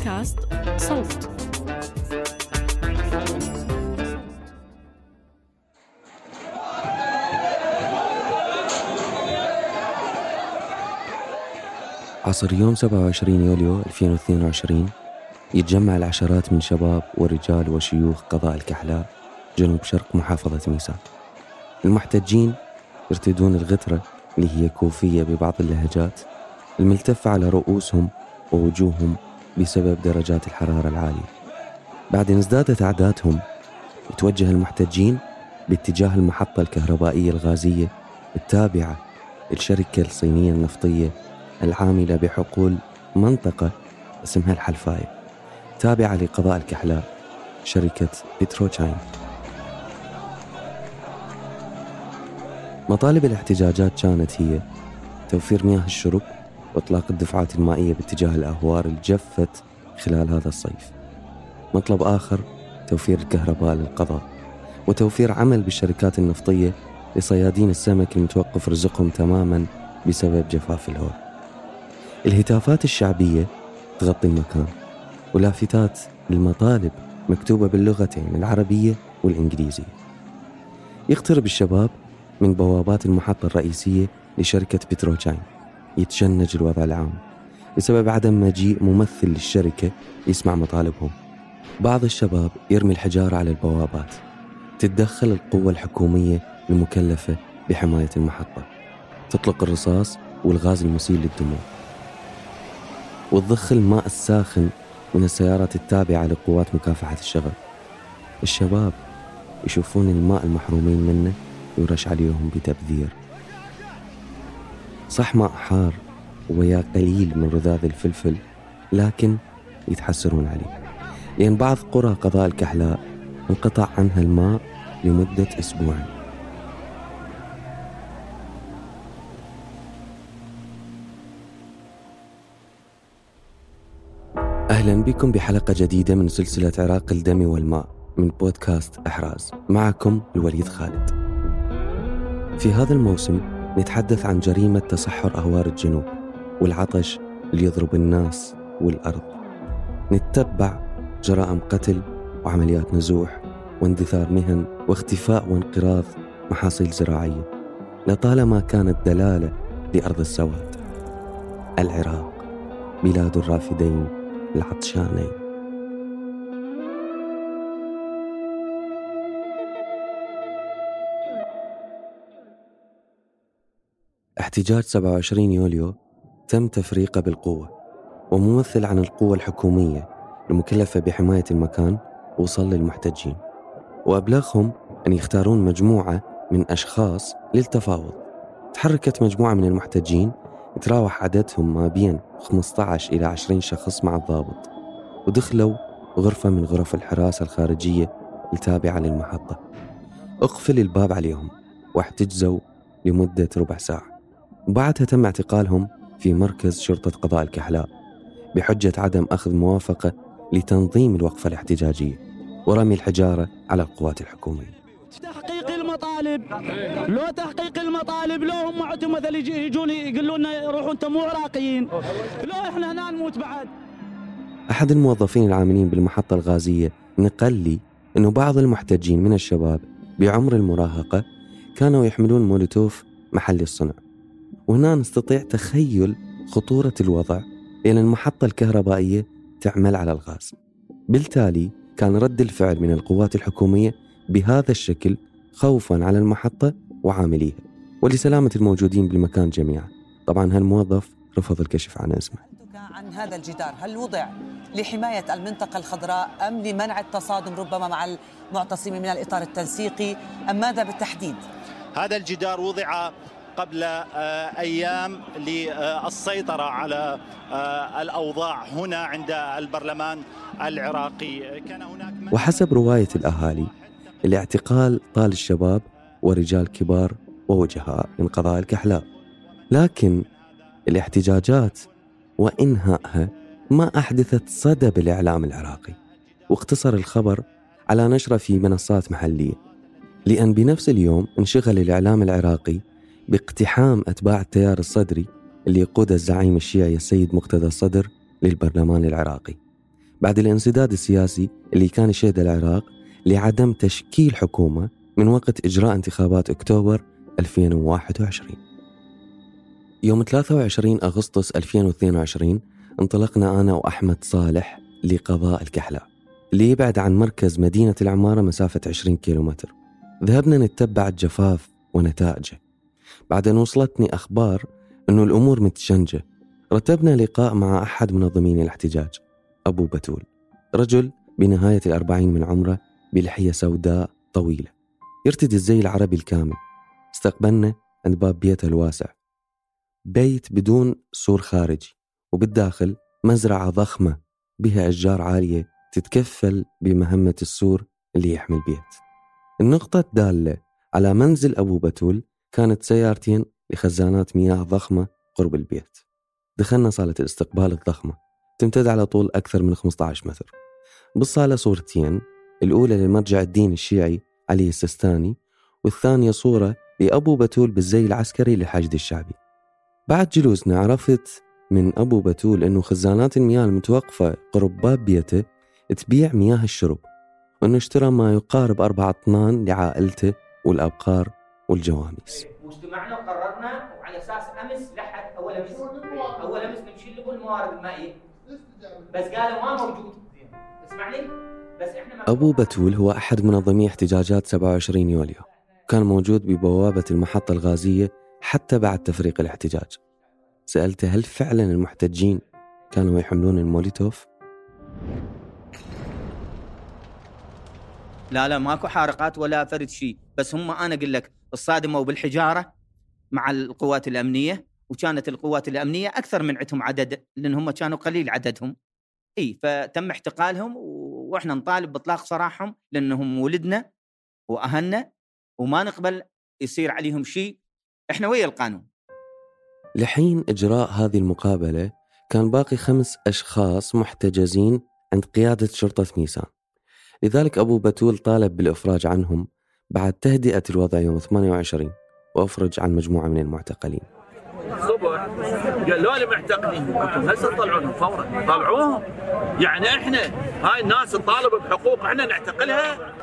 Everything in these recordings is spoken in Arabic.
بودكاست صوت. عصر يوم 27 يوليو 2022 يتجمع العشرات من شباب ورجال وشيوخ قضاء الكحلاء جنوب شرق محافظة ميسان المحتجين يرتدون الغترة اللي هي كوفية ببعض اللهجات الملتفة على رؤوسهم ووجوههم بسبب درجات الحرارة العالية. بعد أن ازدادت أعدادهم يتوجه المحتجين باتجاه المحطة الكهربائية الغازية التابعة للشركة الصينية النفطية العاملة بحقول منطقة اسمها الحلفاية تابعة لقضاء الكحلاء شركة بتروتشاين. مطالب الاحتجاجات كانت هي توفير مياه الشرب وإطلاق الدفعات المائية باتجاه الأهوار الجفت خلال هذا الصيف. مطلب آخر توفير الكهرباء للقضاء وتوفير عمل بالشركات النفطية لصيادين السمك المتوقف رزقهم تماما بسبب جفاف الهور الهتافات الشعبية تغطي المكان ولافتات المطالب مكتوبة باللغتين العربية والإنجليزية. يقترب الشباب من بوابات المحطة الرئيسية لشركة بتروشاين يتشنج الوضع العام بسبب عدم مجيء ممثل للشركة يسمع مطالبهم. بعض الشباب يرمي الحجارة على البوابات تتدخل القوة الحكومية المكلفة بحماية المحطة. تطلق الرصاص والغاز المسيل للدموع. وتضخ الماء الساخن من السيارات التابعة لقوات مكافحة الشغب الشباب يشوفون الماء المحرومين منه يرش عليهم بتبذير. صح ماء حار ويا قليل من رذاذ الفلفل لكن يتحسرون عليه. لأن بعض قرى قضاء الكحلاء انقطع عنها الماء لمدة أسبوعين أهلا بكم بحلقة جديدة من سلسلة عراق الدم والماء من بودكاست أحراز. معكم الوليد خالد. في هذا الموسم نتحدث عن جريمة تصحر أهوار الجنوب والعطش اللي يضرب الناس والأرض. نتبع جرائم قتل وعمليات نزوح واندثار مهن واختفاء وانقراض محاصيل زراعية. لطالما كانت دلالة لأرض السواد. العراق بلاد الرافدين العطشانين. احتجاج 27 يوليو تم تفريقه بالقوة وممثل عن القوة الحكومية المكلفة بحماية المكان وصل للمحتجين. وأبلغهم أن يختارون مجموعة من أشخاص للتفاوض. تحركت مجموعة من المحتجين يتراوح عددهم ما بين 15 إلى 20 شخص مع الضابط ودخلوا غرفة من غرف الحراسة الخارجية التابعة للمحطة. أقفل الباب عليهم واحتجزوا لمدة ربع ساعة. وبعدها تم اعتقالهم في مركز شرطة قضاء الكحلاء بحجة عدم أخذ موافقة لتنظيم الوقفة الاحتجاجية ورمي الحجارة على القوات الحكومية. تحقيق المطالب. لو تحقيق المطالب لو هم عندهم مثلا يجون يقولوا لنا روحوا أنتم مو عراقيين. لو إحنا هنا نموت بعد. أحد الموظفين العاملين بالمحطة الغازية نقل لي أنه بعض المحتجين من الشباب بعمر المراهقة كانوا يحملون مولوتوف محلي الصنع. وهنا نستطيع تخيل خطورة الوضع لأن المحطة الكهربائية تعمل على الغاز. بالتالي كان رد الفعل من القوات الحكومية بهذا الشكل خوفا على المحطة وعامليها. ولسلامة الموجودين بالمكان جميعا. طبعا هالموظف رفض الكشف عن اسمه. عن هذا الجدار. هل وضع لحماية المنطقة الخضراء أم لمنع التصادم ربما مع المعتصمين من الإطار التنسيقي؟ أم ماذا بالتحديد؟ هذا الجدار وضع قبل أيام للسيطرة على الأوضاع هنا عند البرلمان العراقي. كان هناك وحسب رواية الأهالي الاعتقال طال الشباب ورجال كبار ووجهاء من قضاء الكحلاء. لكن الاحتجاجات وإنهائها ما أحدثت صدى بالإعلام العراقي. واقتصر الخبر على نشرة في منصات محلية. لأن بنفس اليوم انشغل الإعلام العراقي باقتحام أتباع التيار الصدري اللي يقوده الزعيم الشيعي السيد مقتدى الصدر للبرلمان العراقي. بعد الانسداد السياسي اللي كان يشهد العراق لعدم تشكيل حكومة من وقت إجراء انتخابات أكتوبر 2021 يوم 23 أغسطس 2022 انطلقنا أنا وأحمد صالح لقضاء الكحلاء اللي يبعد عن مركز مدينة العمارة مسافة 20 كيلومتر. ذهبنا نتبع الجفاف ونتائجه. بعد أن وصلتني أخبار أنه الأمور متشنجة رتبنا لقاء مع أحد منظمين الاحتجاج أبو بتول رجل بنهاية الأربعين من عمره بلحية سوداء طويلة يرتدي الزي العربي الكامل استقبلنا عند باب بيته الواسع بيت بدون سور خارجي وبالداخل مزرعة ضخمة بها أشجار عالية تتكفل بمهمة السور اللي يحمي البيت. النقطة الدالة على منزل أبو بتول كانت سيارتين لخزانات مياه ضخمة قرب البيت. دخلنا صالة الاستقبال الضخمة. تمتد على طول أكثر من 15 متر. بالصالة صورتين الأولى للمرجع الديني الشيعي علي السستاني والثانية صورة لأبو بتول بالزي العسكري للحشد الشعبي. بعد جلوسنا عرفت من أبو بتول أنه خزانات المياه المتوقفة قرب باب بيته تبيع مياه الشرب وأنه اشترى ما يقارب أربع أطنان لعائلته والأبقار والجواميس. واجتمعنا وقررنا وعلى أساس أمس لحد أول أمس أول أمس بنشيل لكم الموارد المائيه بس قالوا ما موجود. اسمعني. بس إحنا أبو بتول هو أحد منظمي احتجاجات 27 يوليو. كان موجود ببوابة المحطة الغازية حتى بعد تفريق الاحتجاج. سألته هل فعلا المحتجين كانوا يحملون الموليتوف؟ لا لا ماكو حارقات ولا فرد شيء. بس هم أنا أقول لك الصادموا بالحجاره مع القوات الأمنية وكانت القوات الأمنية أكثر من عندهم عدد لأن هم كانوا قليل عددهم. إي فتم احتقالهم وإحنا نطالب بإطلاق سراحهم لأنهم ولدنا وأهلنا وما نقبل يصير عليهم شيء. إحنا ويا القانون؟ لحين إجراء هذه المقابلة كان باقي خمس أشخاص محتجزين عند قيادة شرطة ميسان لذلك أبو بتول طالب بالإفراج عنهم بعد تهدئة الوضع يوم 28 وأفرج عن مجموعة من المعتقلين. الصبح قالوا لي معتقلين أنتم هسه تطلعونهم فورا. طلعوهم. يعني إحنا هاي الناس تطالب بحقوق إحنا نعتقلها؟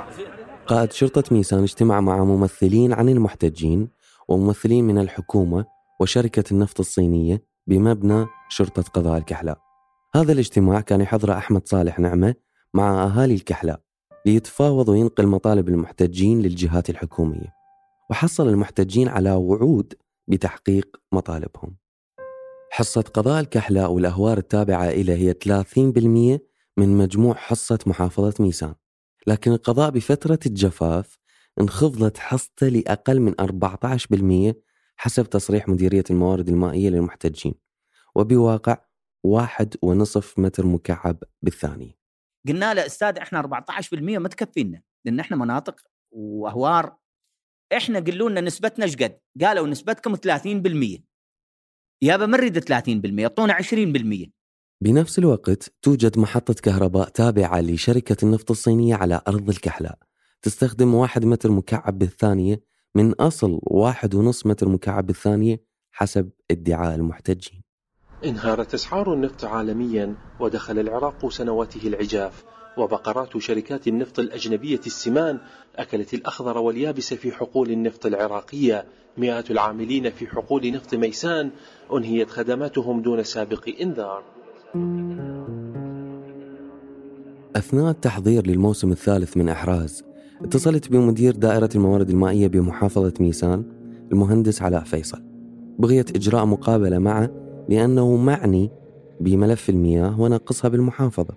قائد شرطة ميسان اجتمع مع ممثلين عن المحتجين وممثلين من الحكومة وشركة النفط الصينية بمبنى شرطة قضاء الكحلاء. هذا الاجتماع كان يحضره أحمد صالح نعمة مع أهالي الكحلاء. ليتفاوض وينقل مطالب المحتجين للجهات الحكومية وحصل المحتجين على وعود بتحقيق مطالبهم. حصة قضاء الكحلاء والأهوار التابعة إليه هي 30% من مجموع حصة محافظة ميسان. لكن القضاء بفترة الجفاف انخفضت حصته لأقل من 14% حسب تصريح مديرية الموارد المائية للمحتجين وبواقع واحد ونصف متر مكعب بالثانية. قلنا له أستاذ إحنا 14% ما تكفينا لأن إحنا مناطق وأهوار. إحنا قالوا لنا نسبتنا إيش قد؟ قالوا نسبتكم 30% يابا ما نريد 30% اعطونا 20% بنفس الوقت توجد محطة كهرباء تابعة لشركة النفط الصينية على أرض الكحلاء تستخدم واحد متر مكعب بالثانية من أصل واحد ونص متر مكعب بالثانية حسب ادعاء المحتجين. انهارت أسعار النفط عالميا ودخل العراق سنواته العجاف وبقرات شركات النفط الأجنبية السمان أكلت الأخضر واليابس في حقول النفط العراقية. مئات العاملين في حقول نفط ميسان أنهيت خدماتهم دون سابق إنذار. أثناء التحضير للموسم الثالث من إحراز اتصلت بمدير دائرة الموارد المائية بمحافظة ميسان المهندس علاء فيصل. بغية إجراء مقابلة معه لأنه معني بملف المياه ونقصها بالمحافظة.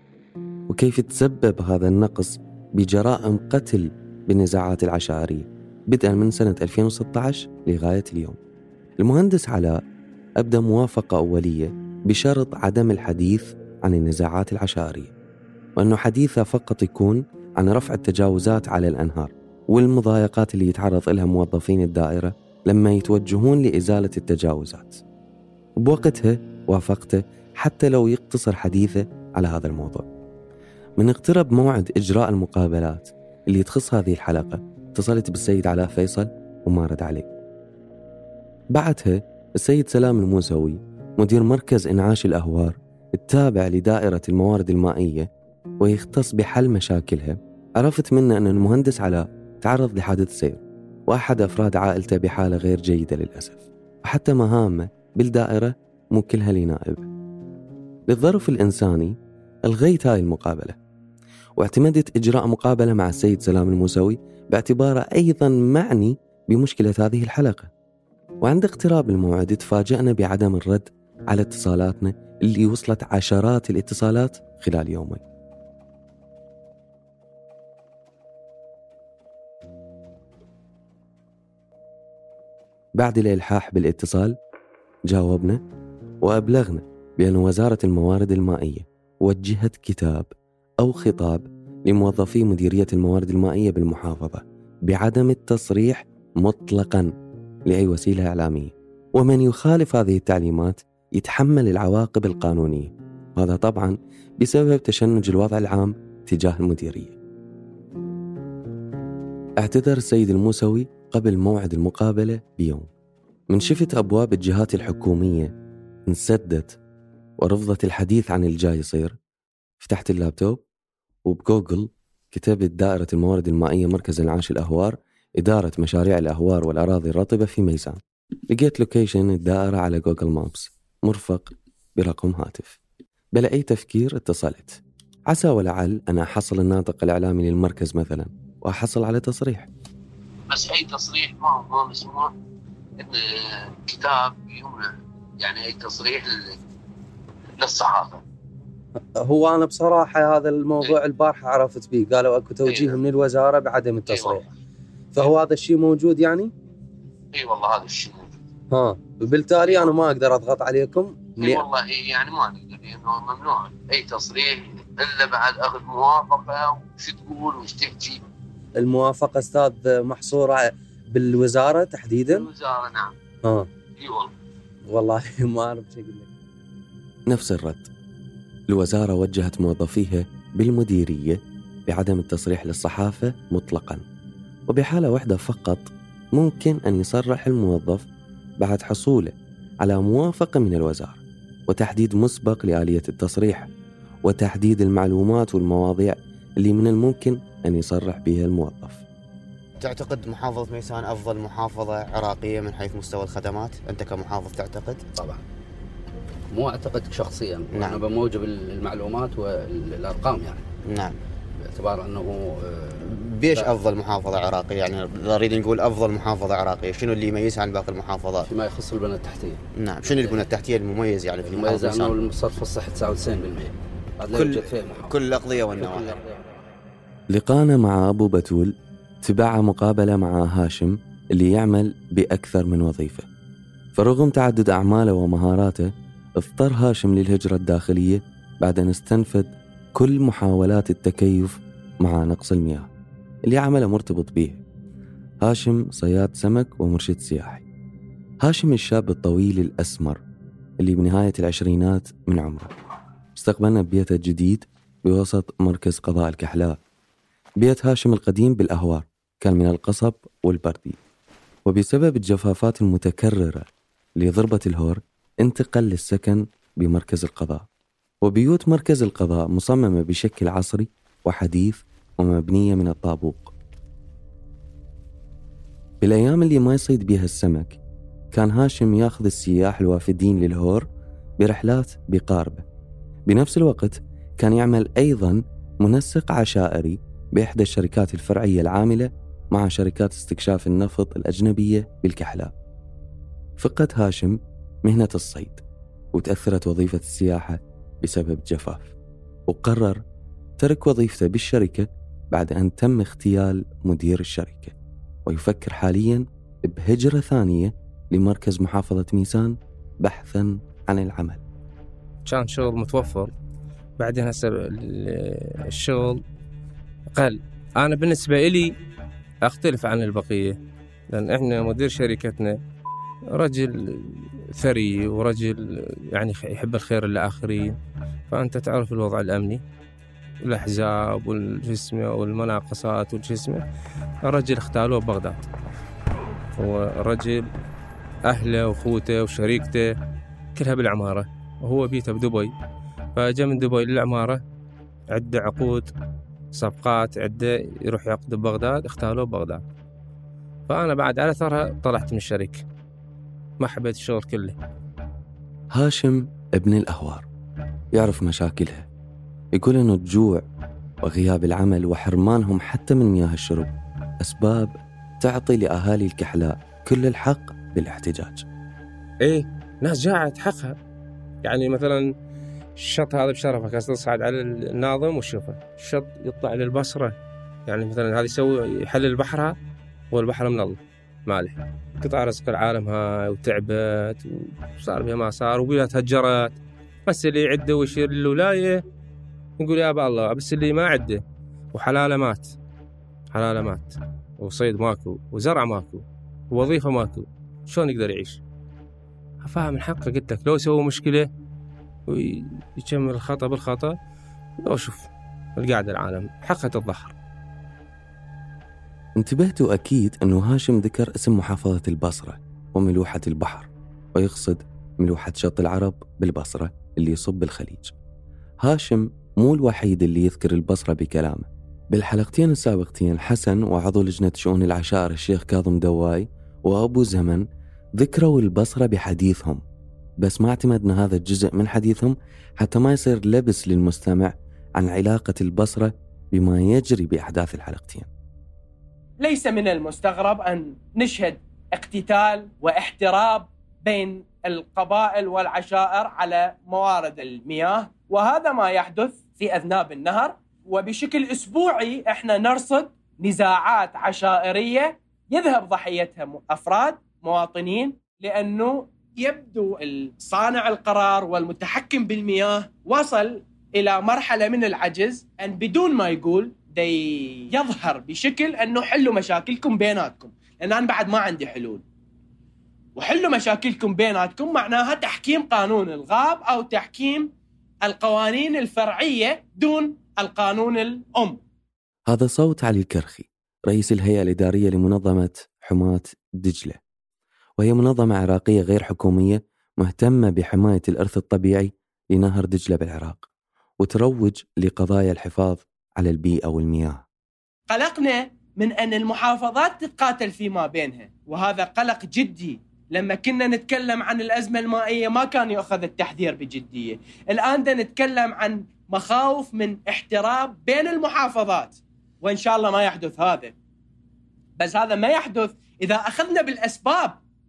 وكيف تسبب هذا النقص بجرائم قتل بالنزاعات العشائرية بدءا من سنة 2016 لغاية اليوم. المهندس علاء أبدى موافقة أولية بشرط عدم الحديث عن النزاعات العشائرية وأنه حديثه فقط يكون عن رفع التجاوزات على الأنهار والمضايقات اللي يتعرض لها موظفين الدائرة لما يتوجهون لإزالة التجاوزات. بوقتها وافقته حتى لو يقتصر حديثه على هذا الموضوع. من اقترب موعد إجراء المقابلات اللي تخص هذه الحلقة اتصلت بالسيد علاء فيصل وما رد علي بعدها السيد سلام الموسوي مدير مركز إنعاش الأهوار التابع لدائرة الموارد المائية ويختص بحل مشاكلها عرفت منه أن المهندس علاء تعرض لحادث سير وأحد أفراد عائلته بحالة غير جيدة للأسف وحتى مهامه بالدائرة مو كلها لنائب للظرف الإنساني ألغيت هاي المقابلة. واعتمدت إجراء مقابلة مع السيد سلام الموسوي باعتباره أيضا معني بمشكلة هذه الحلقة. وعند اقتراب الموعد تفاجأنا بعدم الرد على اتصالاتنا اللي وصلت عشرات الاتصالات خلال يومين. بعد الإلحاح بالاتصال جاوبنا وأبلغنا بأن وزارة الموارد المائية وجهت كتاب أو خطاب لموظفي مديرية الموارد المائية بالمحافظة بعدم التصريح مطلقا لأي وسيلة إعلامية. ومن يخالف هذه التعليمات يتحمل العواقب القانونية هذا طبعا بسبب تشنج الوضع العام تجاه المديرية. اعتذر السيد الموسوي قبل موعد المقابلة بيوم. من شفت أبواب الجهات الحكومية انسدت ورفضت الحديث عن الجاي يصير. فتحت اللابتوب وبجوجل كتبت دائرة الموارد المائية مركز انعاش الأهوار إدارة مشاريع الأهوار والأراضي الرطبة في ميسان. لقيت location الدائرة على Google Maps مرفق برقم هاتف. بلا أي تفكير اتصلت. عسى ولعل أنا أحصل الناطق الإعلامي للمركز مثلا وأحصل على تصريح. بس أي تصريح؟ ما ما مسموح إن كتاب يمنع يعني أي تصريح للصحافة. هو أنا بصراحة هذا الموضوع البارحة عرفت به قالوا أكو توجيه من الوزارة بعدم التصريح. فهو هذا الشيء موجود يعني؟ اي والله هذا الشيء موجود. ها وبالتالي أنا ما أقدر أضغط عليكم. اي والله يعني ما نقدر لأنه ممنوع. أي تصريح إلا بعد أخذ موافقة وش تقول وش تحكي. الموافقة أستاذ محصوره بالوزارة تحديدا؟ الوزاره نعم. ها إي والله. والله ما أعرف شو أقول لك. نفس الرد. الوزارة وجهت موظفيها بالمديرية بعدم التصريح للصحافة مطلقا. وبحالة واحدة فقط ممكن أن يصرح الموظف بعد حصوله على موافقة من الوزارة وتحديد مسبق لآلية التصريح وتحديد المعلومات والمواضيع اللي من الممكن أن يصرح بها الموظف. تعتقد محافظة ميسان أفضل محافظة عراقية من حيث مستوى الخدمات؟ أنت كمحافظ تعتقد؟ طبعا مو أعتقد شخصيا نعم. أنا بموجب المعلومات والأرقام يعني نعم باعتبار أنه بيش أفضل محافظة عراقية يعني نريد نقول أفضل محافظة عراقية شنو اللي يميزها عن باقي المحافظات؟ فيما يخص البنى التحتية نعم شنو البنى التحتية المميز يعني في المميز ميسان؟ الصرف الصحي 99% هذا لا كل يوجد فيه محافظة كل الأقضية كل والنواحي. لقانا مع أبو بتول تبعها مقابلة مع هاشم اللي يعمل بأكثر من وظيفة. فرغم تعدد أعماله ومهاراته اضطر هاشم للهجرة الداخلية بعد أن استنفد كل محاولات التكيف مع نقص المياه. اللي عمله مرتبط به. هاشم صياد سمك ومرشد سياحي. هاشم الشاب الطويل الأسمر اللي بنهاية العشرينات من عمره. استقبلنا ببيته الجديد بوسط مركز قضاء الكحلاء. بيت هاشم القديم بالأهوار. كان من القصب والبردي وبسبب الجفافات المتكررة لضربة الهور انتقل للسكن بمركز القضاء. وبيوت مركز القضاء مصممة بشكل عصري وحديث ومبنية من الطابوق. بالأيام اللي ما يصيد بيها السمك كان هاشم ياخذ السياح الوافدين للهور برحلات بقاربه. بنفس الوقت كان يعمل أيضا منسق عشائري بإحدى الشركات الفرعية العاملة مع شركات استكشاف النفط الأجنبية بالكحلاء فقد هاشم مهنة الصيد وتأثرت وظيفة السياحة بسبب جفاف. وقرر ترك وظيفته بالشركة بعد أن تم اغتيال مدير الشركة. ويفكر حاليا بهجرة ثانية لمركز محافظة ميسان بحثا عن العمل. كان شغل متوفر. بعدين هسه الشغل قل. أنا بالنسبة إلي أختلف عن البقية لأن إحنا مدير شركتنا رجل ثري ورجل يعني يحب الخير للآخرين. فأنت تعرف الوضع الأمني الأحزاب والجسمة والمناقصات والجسمة الرجل اختالوه ببغداد. هو الرجل أهله وأخوته وشريكته كلها بالعمارة. وهو بيته بدبي. فجاء من دبي للعمارة عنده عقود صفقات عنده يروح يعقد ببغداد اختالوه ببغداد. فأنا بعد على أثرها طلعت من الشركة ما حبيت الشغل كله. هاشم ابن الأهوار يعرف مشاكلها. يقول أنه الجوع وغياب العمل وحرمانهم حتى من مياه الشرب أسباب تعطي لأهالي الكحلاء كل الحق بالاحتجاج. إيه ناس جاعت حقها. يعني مثلا الشط هذا بشرفك تصعد على الناظم وشوفه. الشط يطلع للبصرة يعني مثلا هذا يسوي يحلل بحرها والبحر من الله مالح قطع رزق العالم هاي وتعبت وصار بها ما صار وبيها تهجرت بس اللي يعده ويشير للولاية يقول يا أبا الله بس اللي ما عده وحلاله مات. حلاله مات. وصيد ماكو وزرع ماكو ووظيفة ماكو. شلون يقدر يعيش؟ فاهم الحق قلت لك لو سووا مشكلة ويكمل الخطأ بالخطأ. لو شوف القاعدة العالم حقها تتظهر انتبهتوا أكيد أنه هاشم ذكر اسم محافظة البصرة وملوحة البحر ويقصد ملوحة شط العرب بالبصرة اللي يصب بالخليج. هاشم مو الوحيد اللي يذكر البصرة بكلامه. بالحلقتين السابقتين حسن وعضو لجنة شؤون العشائر الشيخ كاظم دواي وأبو زمن ذكروا البصرة بحديثهم. بس ما اعتمدنا هذا الجزء من حديثهم حتى ما يصير لبس للمستمع عن علاقة البصرة بما يجري بأحداث الحلقتين. ليس من المستغرب أن نشهد اقتتال واحتراب بين القبائل والعشائر على موارد المياه وهذا ما يحدث في أذناب النهر. وبشكل أسبوعي إحنا نرصد نزاعات عشائرية يذهب ضحيتها أفراد مواطنين لأنه يبدو صانع القرار والمتحكم بالمياه وصل إلى مرحلة من العجز أن بدون ما يقول دي يظهر بشكل أنه حلوا مشاكلكم بيناتكم. لأن أنا بعد ما عندي حلول. وحلوا مشاكلكم بيناتكم معناها تحكيم قانون الغاب أو تحكيم القوانين الفرعية دون القانون الأم. هذا صوت علي الكرخي رئيس الهيئة الإدارية لمنظمة حماة دجلة. وهي منظمة عراقية غير حكومية مهتمة بحماية الإرث الطبيعي لنهر دجلة بالعراق وتروج لقضايا الحفاظ على البيئة والمياه. قلقنا من أن المحافظات تتقاتل فيما بينها وهذا قلق جدي. لما كنا نتكلم عن الأزمة المائية ما كان يؤخذ التحذير بجدية. الآن نتكلم عن مخاوف من احتراب بين المحافظات وإن شاء الله ما يحدث هذا. بس هذا ما يحدث إذا أخذنا بالأسباب.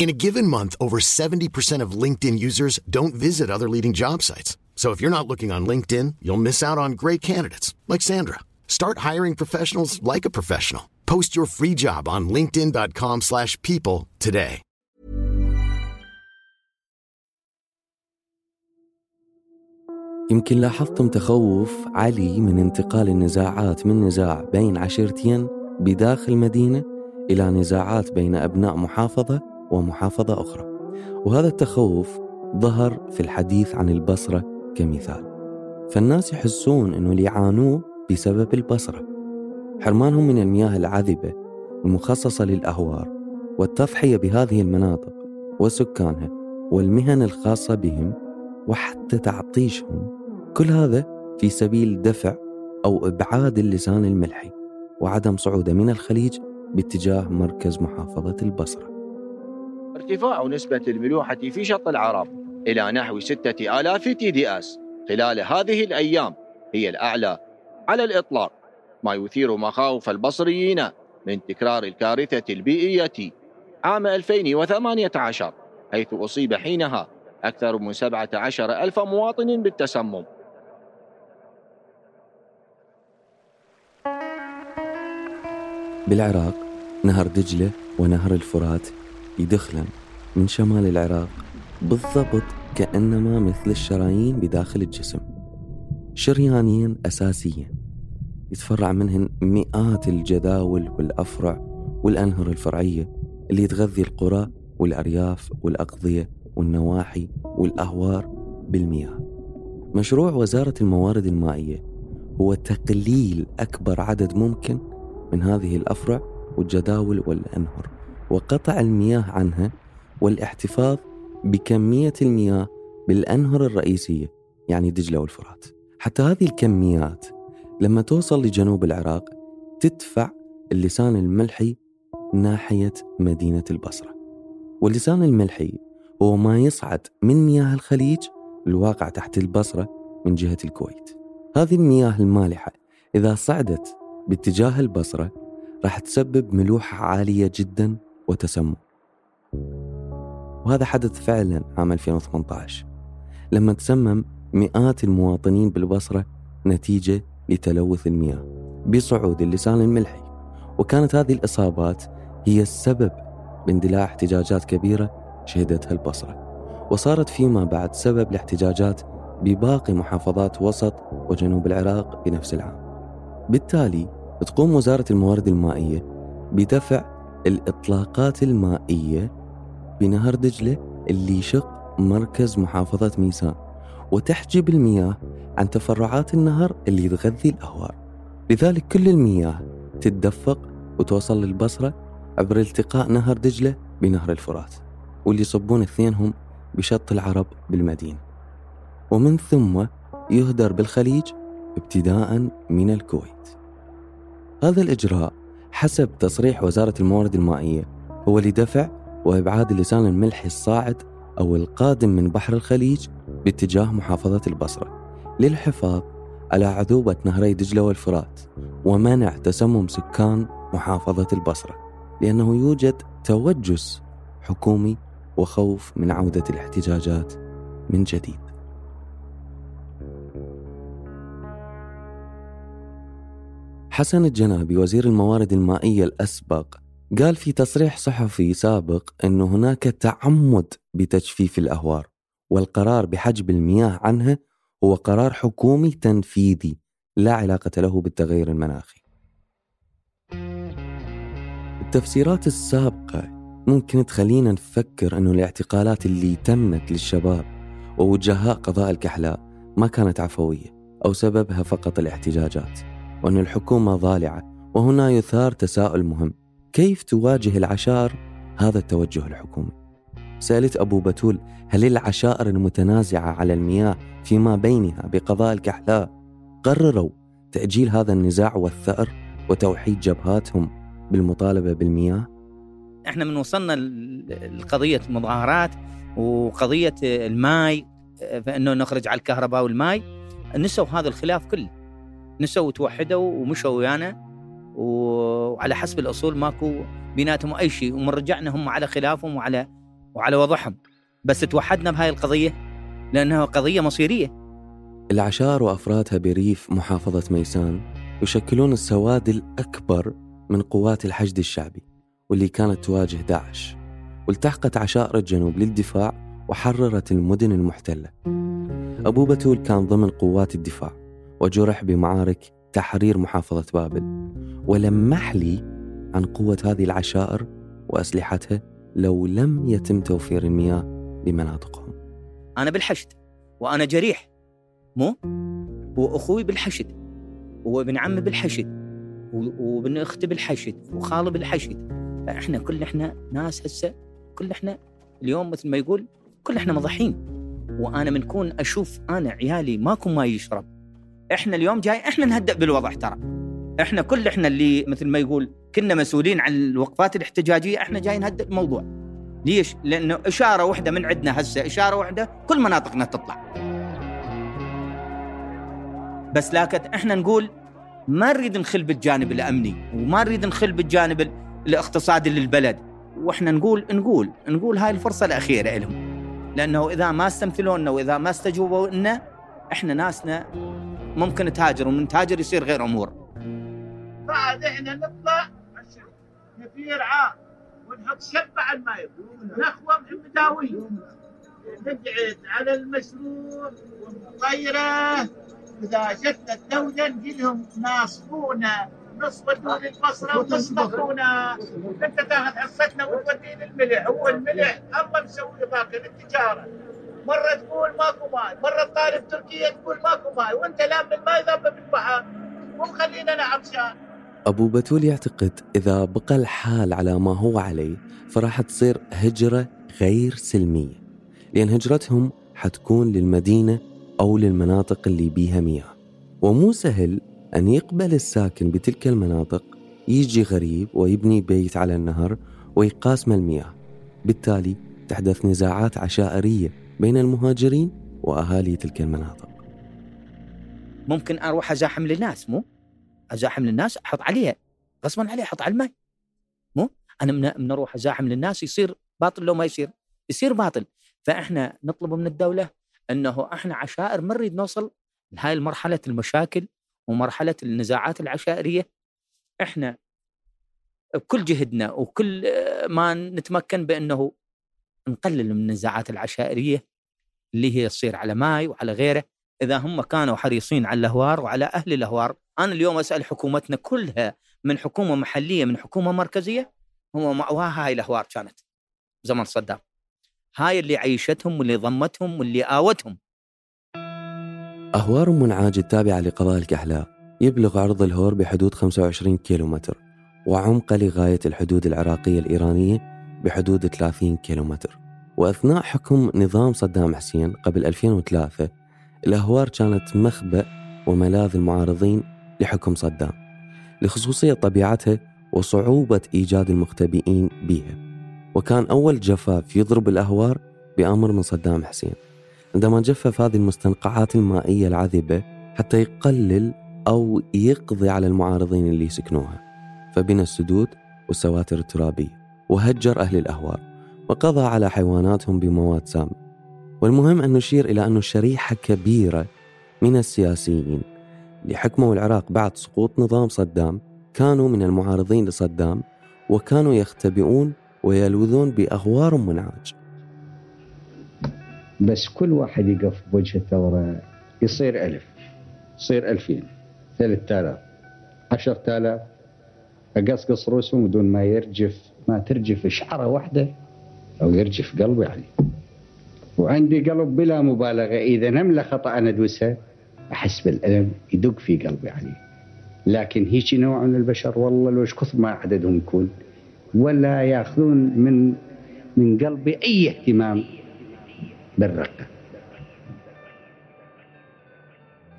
In a given month, over 70% of LinkedIn users don't visit other leading job sites. So if you're not looking on LinkedIn, you'll miss out on great candidates like Sandra. Start hiring professionals like a professional. Post your free job on linkedin.com/people slash people today. يمكن لاحظتم تخوف علي من انتقال النزاعات من نزاع بين عشيرتين بداخل مدينة إلى نزاعات بين أبناء محافظة ومحافظة أخرى. وهذا التخوف ظهر في الحديث عن البصرة كمثال. فالناس يحسون أنه اللي يعانوه بسبب البصرة. حرمانهم من المياه العذبة المخصصة للأهوار والتضحية بهذه المناطق وسكانها والمهن الخاصة بهم وحتى تعطيشهم. كل هذا في سبيل دفع أو إبعاد اللسان الملحي وعدم صعوده من الخليج باتجاه مركز محافظة البصرة. ارتفاع نسبة الملوحة في شط العرب إلى نحو ستة آلاف تي دي أس خلال هذه الأيام هي الأعلى على الإطلاق ما يثير مخاوف البصريين من تكرار الكارثة البيئية عام 2018 حيث أصيب حينها أكثر من 17 ألف مواطن بالتسمم. بالعراق نهر دجلة ونهر الفرات يدخلن من شمال العراق بالضبط كأنما مثل الشرايين بداخل الجسم. شريانين أساسيين يتفرع منهن مئات الجداول والأفرع والأنهر الفرعية اللي تغذي القرى والأرياف والأقضية والنواحي والأهوار بالمياه. مشروع وزارة الموارد المائية هو تقليل أكبر عدد ممكن من هذه الأفرع والجداول والأنهر. وقطع المياه عنها والاحتفاظ بكمية المياه بالأنهر الرئيسية يعني دجلة والفرات. حتى هذه الكميات لما توصل لجنوب العراق تدفع اللسان الملحي ناحية مدينة البصرة. واللسان الملحي هو ما يصعد من مياه الخليج الواقع تحت البصرة من جهة الكويت. هذه المياه المالحة إذا صعدت باتجاه البصرة راح تسبب ملوحة عالية جدا وتسمم وهذا حدث فعلا عام 2018 لما تسمم مئات المواطنين بالبصرة نتيجة لتلوث المياه بصعود اللسان الملحي. وكانت هذه الإصابات هي السبب باندلاع احتجاجات كبيرة شهدتها البصرة. وصارت فيما بعد سبب لاحتجاجات بباقي محافظات وسط وجنوب العراق بنفس العام. بالتالي تقوم وزارة الموارد المائية بدفع الإطلاقات المائية بنهر دجلة اللي يشق مركز محافظة ميسان وتحجب المياه عن تفرعات النهر اللي تغذي الأهوار. لذلك كل المياه تتدفق وتوصل للبصرة عبر التقاء نهر دجلة بنهر الفرات واللي يصبون اثنينهم بشط العرب بالمدينة ومن ثم يهدر بالخليج ابتداء من الكويت. هذا الإجراء حسب تصريح وزارة الموارد المائية هو لدفع وإبعاد اللسان الملحي الصاعد أو القادم من بحر الخليج باتجاه محافظة البصرة. للحفاظ على عذوبة نهري دجلة والفرات ومنع تسمم سكان محافظة البصرة لأنه يوجد توجس حكومي وخوف من عودة الاحتجاجات من جديد. حسن الجنابي وزير الموارد المائية الأسبق قال في تصريح صحفي سابق أن هناك تعمد بتجفيف الأهوار والقرار بحجب المياه عنها هو قرار حكومي تنفيذي لا علاقة له بالتغير المناخي. التفسيرات السابقة ممكن تخلينا نفكر أنه الاعتقالات اللي تمت للشباب ووجهاء قضاء الكحلاء ما كانت عفوية أو سببها فقط الاحتجاجات. وأن الحكومة ضالعة وهنا يثار تساؤل مهم. كيف تواجه العشائر هذا التوجه الحكومي؟ سألت أبو بتول هل العشائر المتنازعة على المياه فيما بينها بقضاء الكحلاء؟ قرروا تأجيل هذا النزاع والثأر وتوحيد جبهاتهم بالمطالبة بالمياه؟ إحنا من وصلنا لقضية المظاهرات وقضية الماي فإنه نخرج على الكهرباء والماي. نسوا هذا الخلاف كله. نسوا توحدوا ومشوا ويانا. وعلى حسب الأصول ماكو بيناتهم أي شيء. ومن رجعنا هم على خلافهم وعلى وعلى وضعهم. بس توحدنا بهاي القضية لأنها قضية مصيرية. العشائر وأفرادها بريف محافظة ميسان يشكلون السواد الأكبر من قوات الحشد الشعبي واللي كانت تواجه داعش. والتحقت عشائر الجنوب للدفاع وحررت المدن المحتلة. أبو بتول كان ضمن قوات الدفاع. وجرح بمعارك تحرير محافظة بابل. ولمح لي عن قوة هذه العشائر وأسلحتها لو لم يتم توفير المياه بمناطقهم أنا بالحشد وأنا جريح. مو؟ وأخوي بالحشد وابن عمي بالحشد وابن أختي بالحشد وخالي بالحشد. إحنا كل إحنا ناس هسه كل إحنا اليوم مثل ما يقول كل إحنا مضحين. وأنا من كون أشوف أنا عيالي ماكو ما يشرب. إحنا اليوم جاي إحنا نهدأ بالوضع ترى. إحنا كل إحنا اللي مثل ما يقول كنا مسؤولين عن الوقفات الاحتجاجية إحنا جاي نهدأ الموضوع. ليش؟ لأنه إشارة واحدة من عندنا هسه إشارة واحدة كل مناطقنا تطلع. بس لكن إحنا نقول ما نريد نخل بالجانب الأمني وما نريد نخل بالجانب ال- الاقتصادي للبلد. وإحنا نقول نقول نقول هاي الفرصة الأخيرة لهم لأنه إذا ما استمثلونا وإذا ما استجوبوا لنا إحنا ناسنا ممكن تهاجر ومن تهاجر يصير غير أمور. بعد إحنا نطلع نثير عام ونحط شبع على الماء نخوة مداوي نقعد على المشروع ونطيره إذا جتنا الدولة نجي لهم ناصفونا نص ودون البصرة ونص نصفونا أنت تاخذ حصتنا وتودينا الملح هو الملح الله مسوي ذاك التجارة. مرة تقول ماكو ماي مرة تطالب تركيا تقول ماكو ماي وانت لام الماي ذاب بالبحر ومخلينا أنا عطشان أبو بتول يعتقد إذا بقى الحال على ما هو عليه فراح تصير هجرة غير سلمية لأن هجرتهم حتكون للمدينة أو للمناطق اللي بيها مياه. ومو سهل أن يقبل الساكن بتلك المناطق يجي غريب ويبني بيت على النهر ويقاسم المياه بالتالي تحدث نزاعات عشائرية بين المهاجرين وأهالي تلك المناطق. ممكن أروح أزاحم للناس مو؟ أزاحم للناس أحط عليها. غصبا عليه أحط على الماء. مو؟ أنا من, أروح أزاحم للناس يصير باطل لو ما يصير. يصير باطل. فإحنا نطلب من الدولة إنه إحنا عشائر ما نريد نوصل لهاي المرحلة المشاكل ومرحلة النزاعات العشائرية. إحنا بكل جهدنا وكل ما نتمكن بأنه نقلل من النزاعات العشائرية اللي هي تصير على ماي وعلى غيره إذا هم كانوا حريصين على الأهوار وعلى أهل الأهوار. أنا اليوم أسأل حكومتنا كلها من حكومة محلية من حكومة مركزية هم مأواها هاي الأهوار كانت زمن صدام. هاي اللي عيشتهم واللي ضمتهم واللي آوتهم. أهوار منعاج التابعة لقضاء الكحلاء. يبلغ عرض الهور بحدود 25 كيلومتر وعمقه لغاية الحدود العراقية الإيرانية بحدود 30 كيلومتر. وأثناء حكم نظام صدام حسين قبل 2003 الأهوار كانت مخبأ وملاذ المعارضين لحكم صدام لخصوصية طبيعتها وصعوبة إيجاد المختبئين بها. وكان أول جفاف يضرب الأهوار بأمر من صدام حسين. عندما جفف هذه المستنقعات المائية العذبة حتى يقلل أو يقضي على المعارضين اللي يسكنوها فبنى السدود والسواتر الترابية وهجر أهل الأهوار. وقضى على حيواناتهم بمواد سامة. والمهم أن نشير إلى أن شريحة كبيرة من السياسيين اللي حكموا العراق بعد سقوط نظام صدام كانوا من المعارضين لصدام وكانوا يختبئون ويلوذون بأغوار منعاج بس كل واحد يقف بوجه الثورة يصير ألف يصير ألفين ثلاثة آلاف عشرة آلاف. أقصقص رؤوسهم بدون ما يرجف ما ترجف شعرة واحدة أو يرجف قلبي يعني. وعندي قلب بلا مبالغة. إذا نملة خطأ أنا أدوسها أحس بالألم يدق في قلبي يعني. لكن هيك نوع من البشر والله لو كثر ما عددهم يكون ولا يأخذون من من قلبي أي اهتمام بالرقة.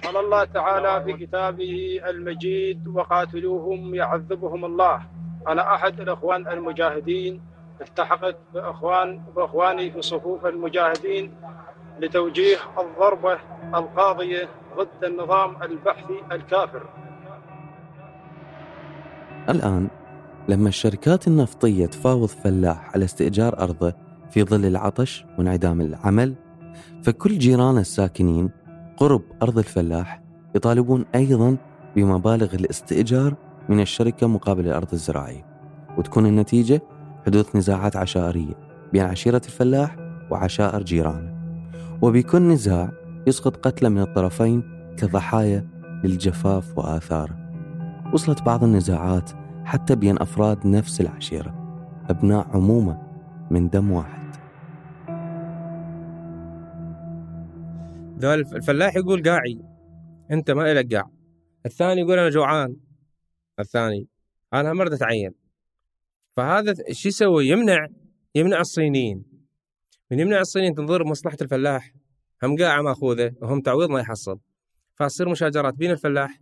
قال الله تعالى في كتابه المجيد وقاتلوهم يعذبهم الله. أنا أحد الإخوان المجاهدين التحقت بإخوان بإخواني في صفوف المجاهدين لتوجيه الضربة القاضية ضد النظام البحثي الكافر. الآن لما الشركات النفطية تفاوض فلاح على استئجار أرضه في ظل العطش وانعدام العمل فكل جيران الساكنين قرب أرض الفلاح يطالبون أيضا بمبالغ الاستئجار من الشركة مقابل الأرض الزراعية. وتكون النتيجة حدوث نزاعات عشائرية بين عشيرة الفلاح وعشائر جيرانه. وبكل نزاع يسقط قتلى من الطرفين كضحايا للجفاف وآثاره. وصلت بعض النزاعات حتى بين أفراد نفس العشيرة أبناء عمومة من دم واحد. الفلاح يقول قاعي أنت ما لك قاع. الثاني يقول أنا جوعان. الثاني أنا مرض اتعين فهذا شو يسوي؟ يمنع يمنع الصينيين. من يمنع الصينيين تنظر مصلحة الفلاح هم قاعة ماخوذه وهم تعويض ما يحصل. فتصير مشاجرات بين الفلاح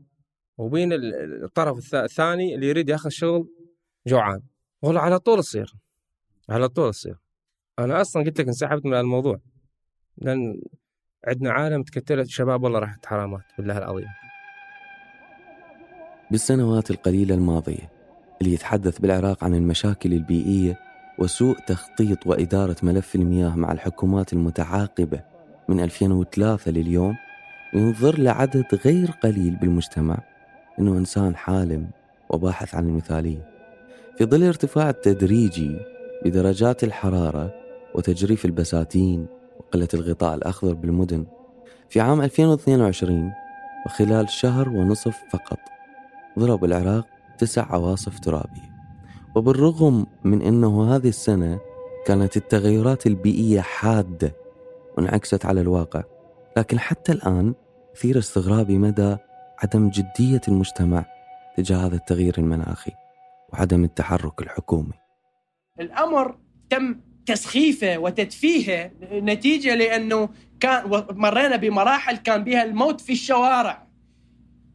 وبين الطرف الثاني اللي يريد ياخذ شغل جوعان. والله على طول تصير على طول تصير أنا أصلا قلت لك انسحبت من الموضوع. لأن عندنا عالم تكتلت. شباب والله راحت حرامات بالله العظيم. بالسنوات القليلة الماضية اللي يتحدث بالعراق عن المشاكل البيئية وسوء تخطيط وإدارة ملف المياه مع الحكومات المتعاقبة من 2003 لليوم ينظر لعدد غير قليل بالمجتمع أنه إنسان حالم وباحث عن المثالية. في ظل ارتفاع التدريجي بدرجات الحرارة وتجريف البساتين وقلة الغطاء الأخضر بالمدن في عام 2022 وخلال شهر ونصف فقط ضرب العراق تسع عواصف ترابية وبالرغم من أنه هذه السنة كانت التغيرات البيئية حادة وانعكست على الواقع لكن حتى الآن مثير استغرابي مدى عدم جدية المجتمع تجاه هذا التغيير المناخي وعدم التحرك الحكومي. الأمر تم تسخيفه وتدفيهه نتيجة لأنه كان مرينا بمراحل كان بها الموت في الشوارع.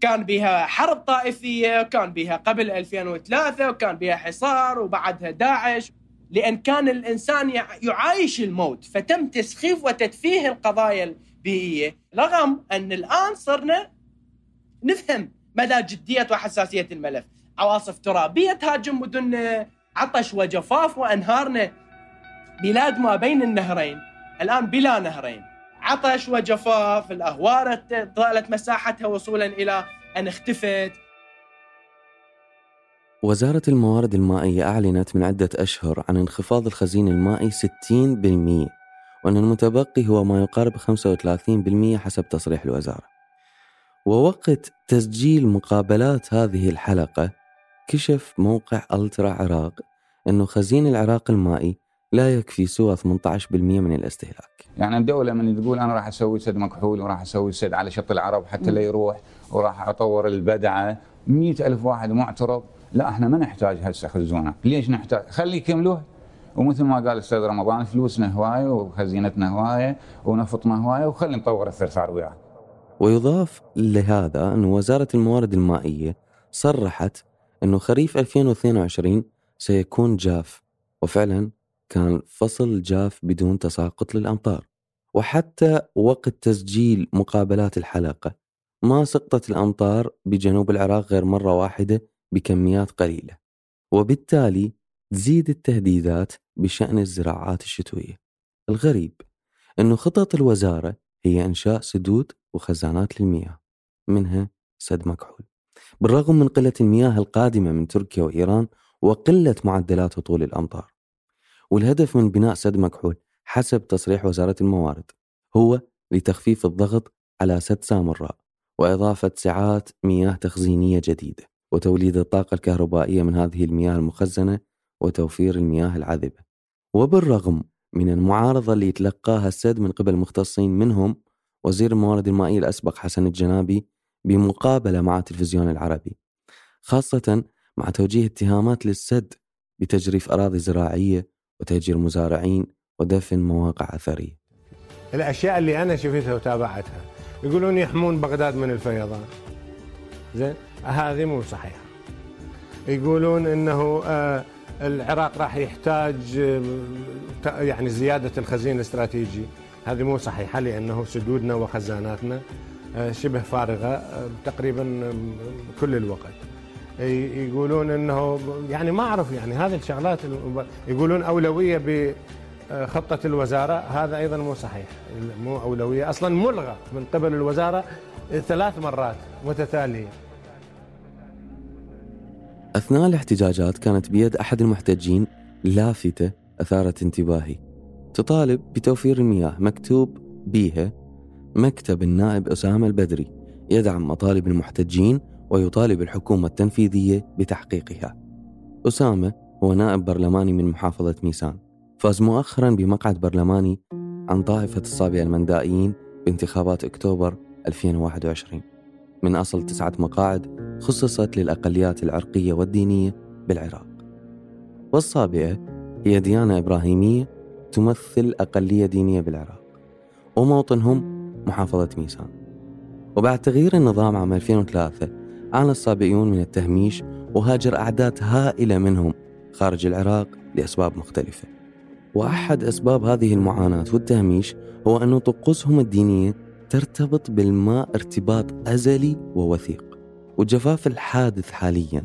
كان بها حرب طائفية كان بها قبل 2003 وكان بها حصار وبعدها داعش. لأن كان الإنسان يعايش الموت فتم تسخيف وتدفيه القضايا البيئية. رغم أن الآن صرنا نفهم مدى جدية وحساسية الملف. عواصف ترابية تهاجم مدن عطش وجفاف وأنهارنا بلاد ما بين النهرين. الآن بلا نهرين. عطش وجفاف الأهوار طالت مساحتها وصولا إلى أن اختفت. وزارة الموارد المائية أعلنت من عدة أشهر عن انخفاض الخزين المائي 60% وأن المتبقي هو ما يقارب 35% حسب تصريح الوزارة. ووقت تسجيل مقابلات هذه الحلقة كشف موقع ألترا عراق أنه خزين العراق المائي لا يكفي سوى 18% من الاستهلاك. يعني الدولة من تقول أنا راح أسوي سد مكحول وراح أسوي سد على شط العرب حتى لا يروح وراح أطور البدعة مئة ألف واحد معترض. لا إحنا ما نحتاج هسه خزونات ليش نحتاج؟ خلي يكملوه ومثل ما قال الاستاذ رمضان فلوسنا هواية وخزينتنا هواية ونفطنا هواية وخلي نطور الثرثار وياه. ويضاف لهذا أن وزارة الموارد المائية صرحت أنه خريف 2022 سيكون جاف. وفعلا كان فصل جاف بدون تساقط للأمطار وحتى وقت تسجيل مقابلات الحلقة ما سقطت الأمطار بجنوب العراق غير مرة واحدة بكميات قليلة. وبالتالي تزيد التهديدات بشأن الزراعات الشتوية. الغريب أنه خطط الوزارة هي إنشاء سدود وخزانات للمياه منها سد مكحول. بالرغم من قلة المياه القادمة من تركيا وإيران وقلة معدلات هطول الأمطار والهدف من بناء سد مكحول حسب تصريح وزارة الموارد هو لتخفيف الضغط على سد سامراء وإضافة سعات مياه تخزينية جديدة وتوليد الطاقة الكهربائية من هذه المياه المخزنة وتوفير المياه العذبة. وبالرغم من المعارضة اللي يتلقاها السد من قبل مختصين منهم وزير الموارد المائية الأسبق حسن الجنابي بمقابلة مع التلفزيون العربي خاصة مع توجيه اتهامات للسد بتجريف أراضي زراعية وتهجير مزارعين ودفن مواقع أثرية. الأشياء اللي أنا شفتها وتابعتها يقولون يحمون بغداد من الفيضان. زين؟ هذه مو صحيحة. يقولون أنه آه العراق راح يحتاج آه يعني زيادة الخزين الاستراتيجي. هذه مو صحيحة لأنه سدودنا وخزاناتنا آه شبه فارغة تقريبا كل الوقت. يقولون إنه يعني ما أعرف يعني هذه الشغلات يقولون أولوية بخطه الوزارة. هذا أيضا مو صحيح. مو أولوية. أصلا ملغى من قبل الوزارة ثلاث مرات متتالية. أثناء الاحتجاجات كانت بيد أحد المحتجين لافتة أثارت انتباهي. تطالب بتوفير المياه مكتوب بيها مكتب النائب أسامة البدري يدعم مطالب المحتجين ويطالب الحكومة التنفيذية بتحقيقها. أسامة هو نائب برلماني من محافظة ميسان. فاز مؤخرا بمقعد برلماني عن طائفة الصابئة المندائيين بانتخابات أكتوبر 2021 من أصل تسعة مقاعد خصصت للأقليات العرقية والدينية بالعراق. والصابئة هي ديانة إبراهيمية تمثل أقلية دينية بالعراق. وموطنهم محافظة ميسان. وبعد تغيير النظام عام 2003 عانى الصابئيون من التهميش وهاجر أعداد هائلة منهم خارج العراق لأسباب مختلفة. وأحد أسباب هذه المعاناة والتهميش هو أن طقوسهم الدينية ترتبط بالماء ارتباط أزلي ووثيق والجفاف الحادث حاليا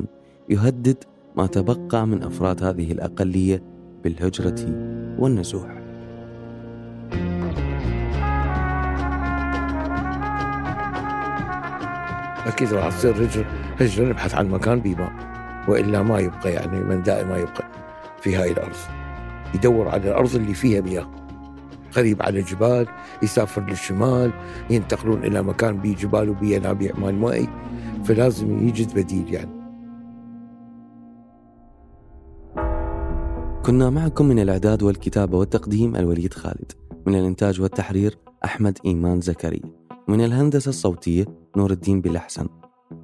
يهدد ما تبقى من أفراد هذه الأقلية بالهجرة والنزوح. أكيد راح تصير هجر هجره نبحث عن مكان بماء وإلا ما يبقى يعني من دائما ما يبقى في هاي الأرض. يدور على الأرض اللي فيها مياه. قريب على الجبال يسافر للشمال ينتقلون إلى مكان بيه جبال وبيه ينابيع مال مائي فلازم يجد بديل يعني. كنا معكم من الإعداد والكتابة والتقديم الوليد خالد من الإنتاج والتحرير أحمد إيمان زكريا. من الهندسة الصوتية نور الدين بالأحسن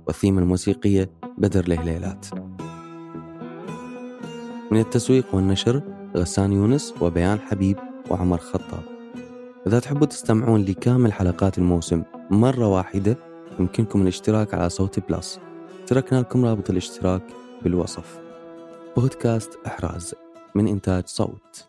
والثيمة الموسيقية بدر الهليلات من التسويق والنشر غسان يونس وبيان حبيب وعمر خطاب. إذا تحبوا تستمعون لكامل حلقات الموسم مرة واحدة يمكنكم الاشتراك على صوت بلس. تركنا لكم رابط الاشتراك بالوصف. بودكاست إحراز من إنتاج صوت.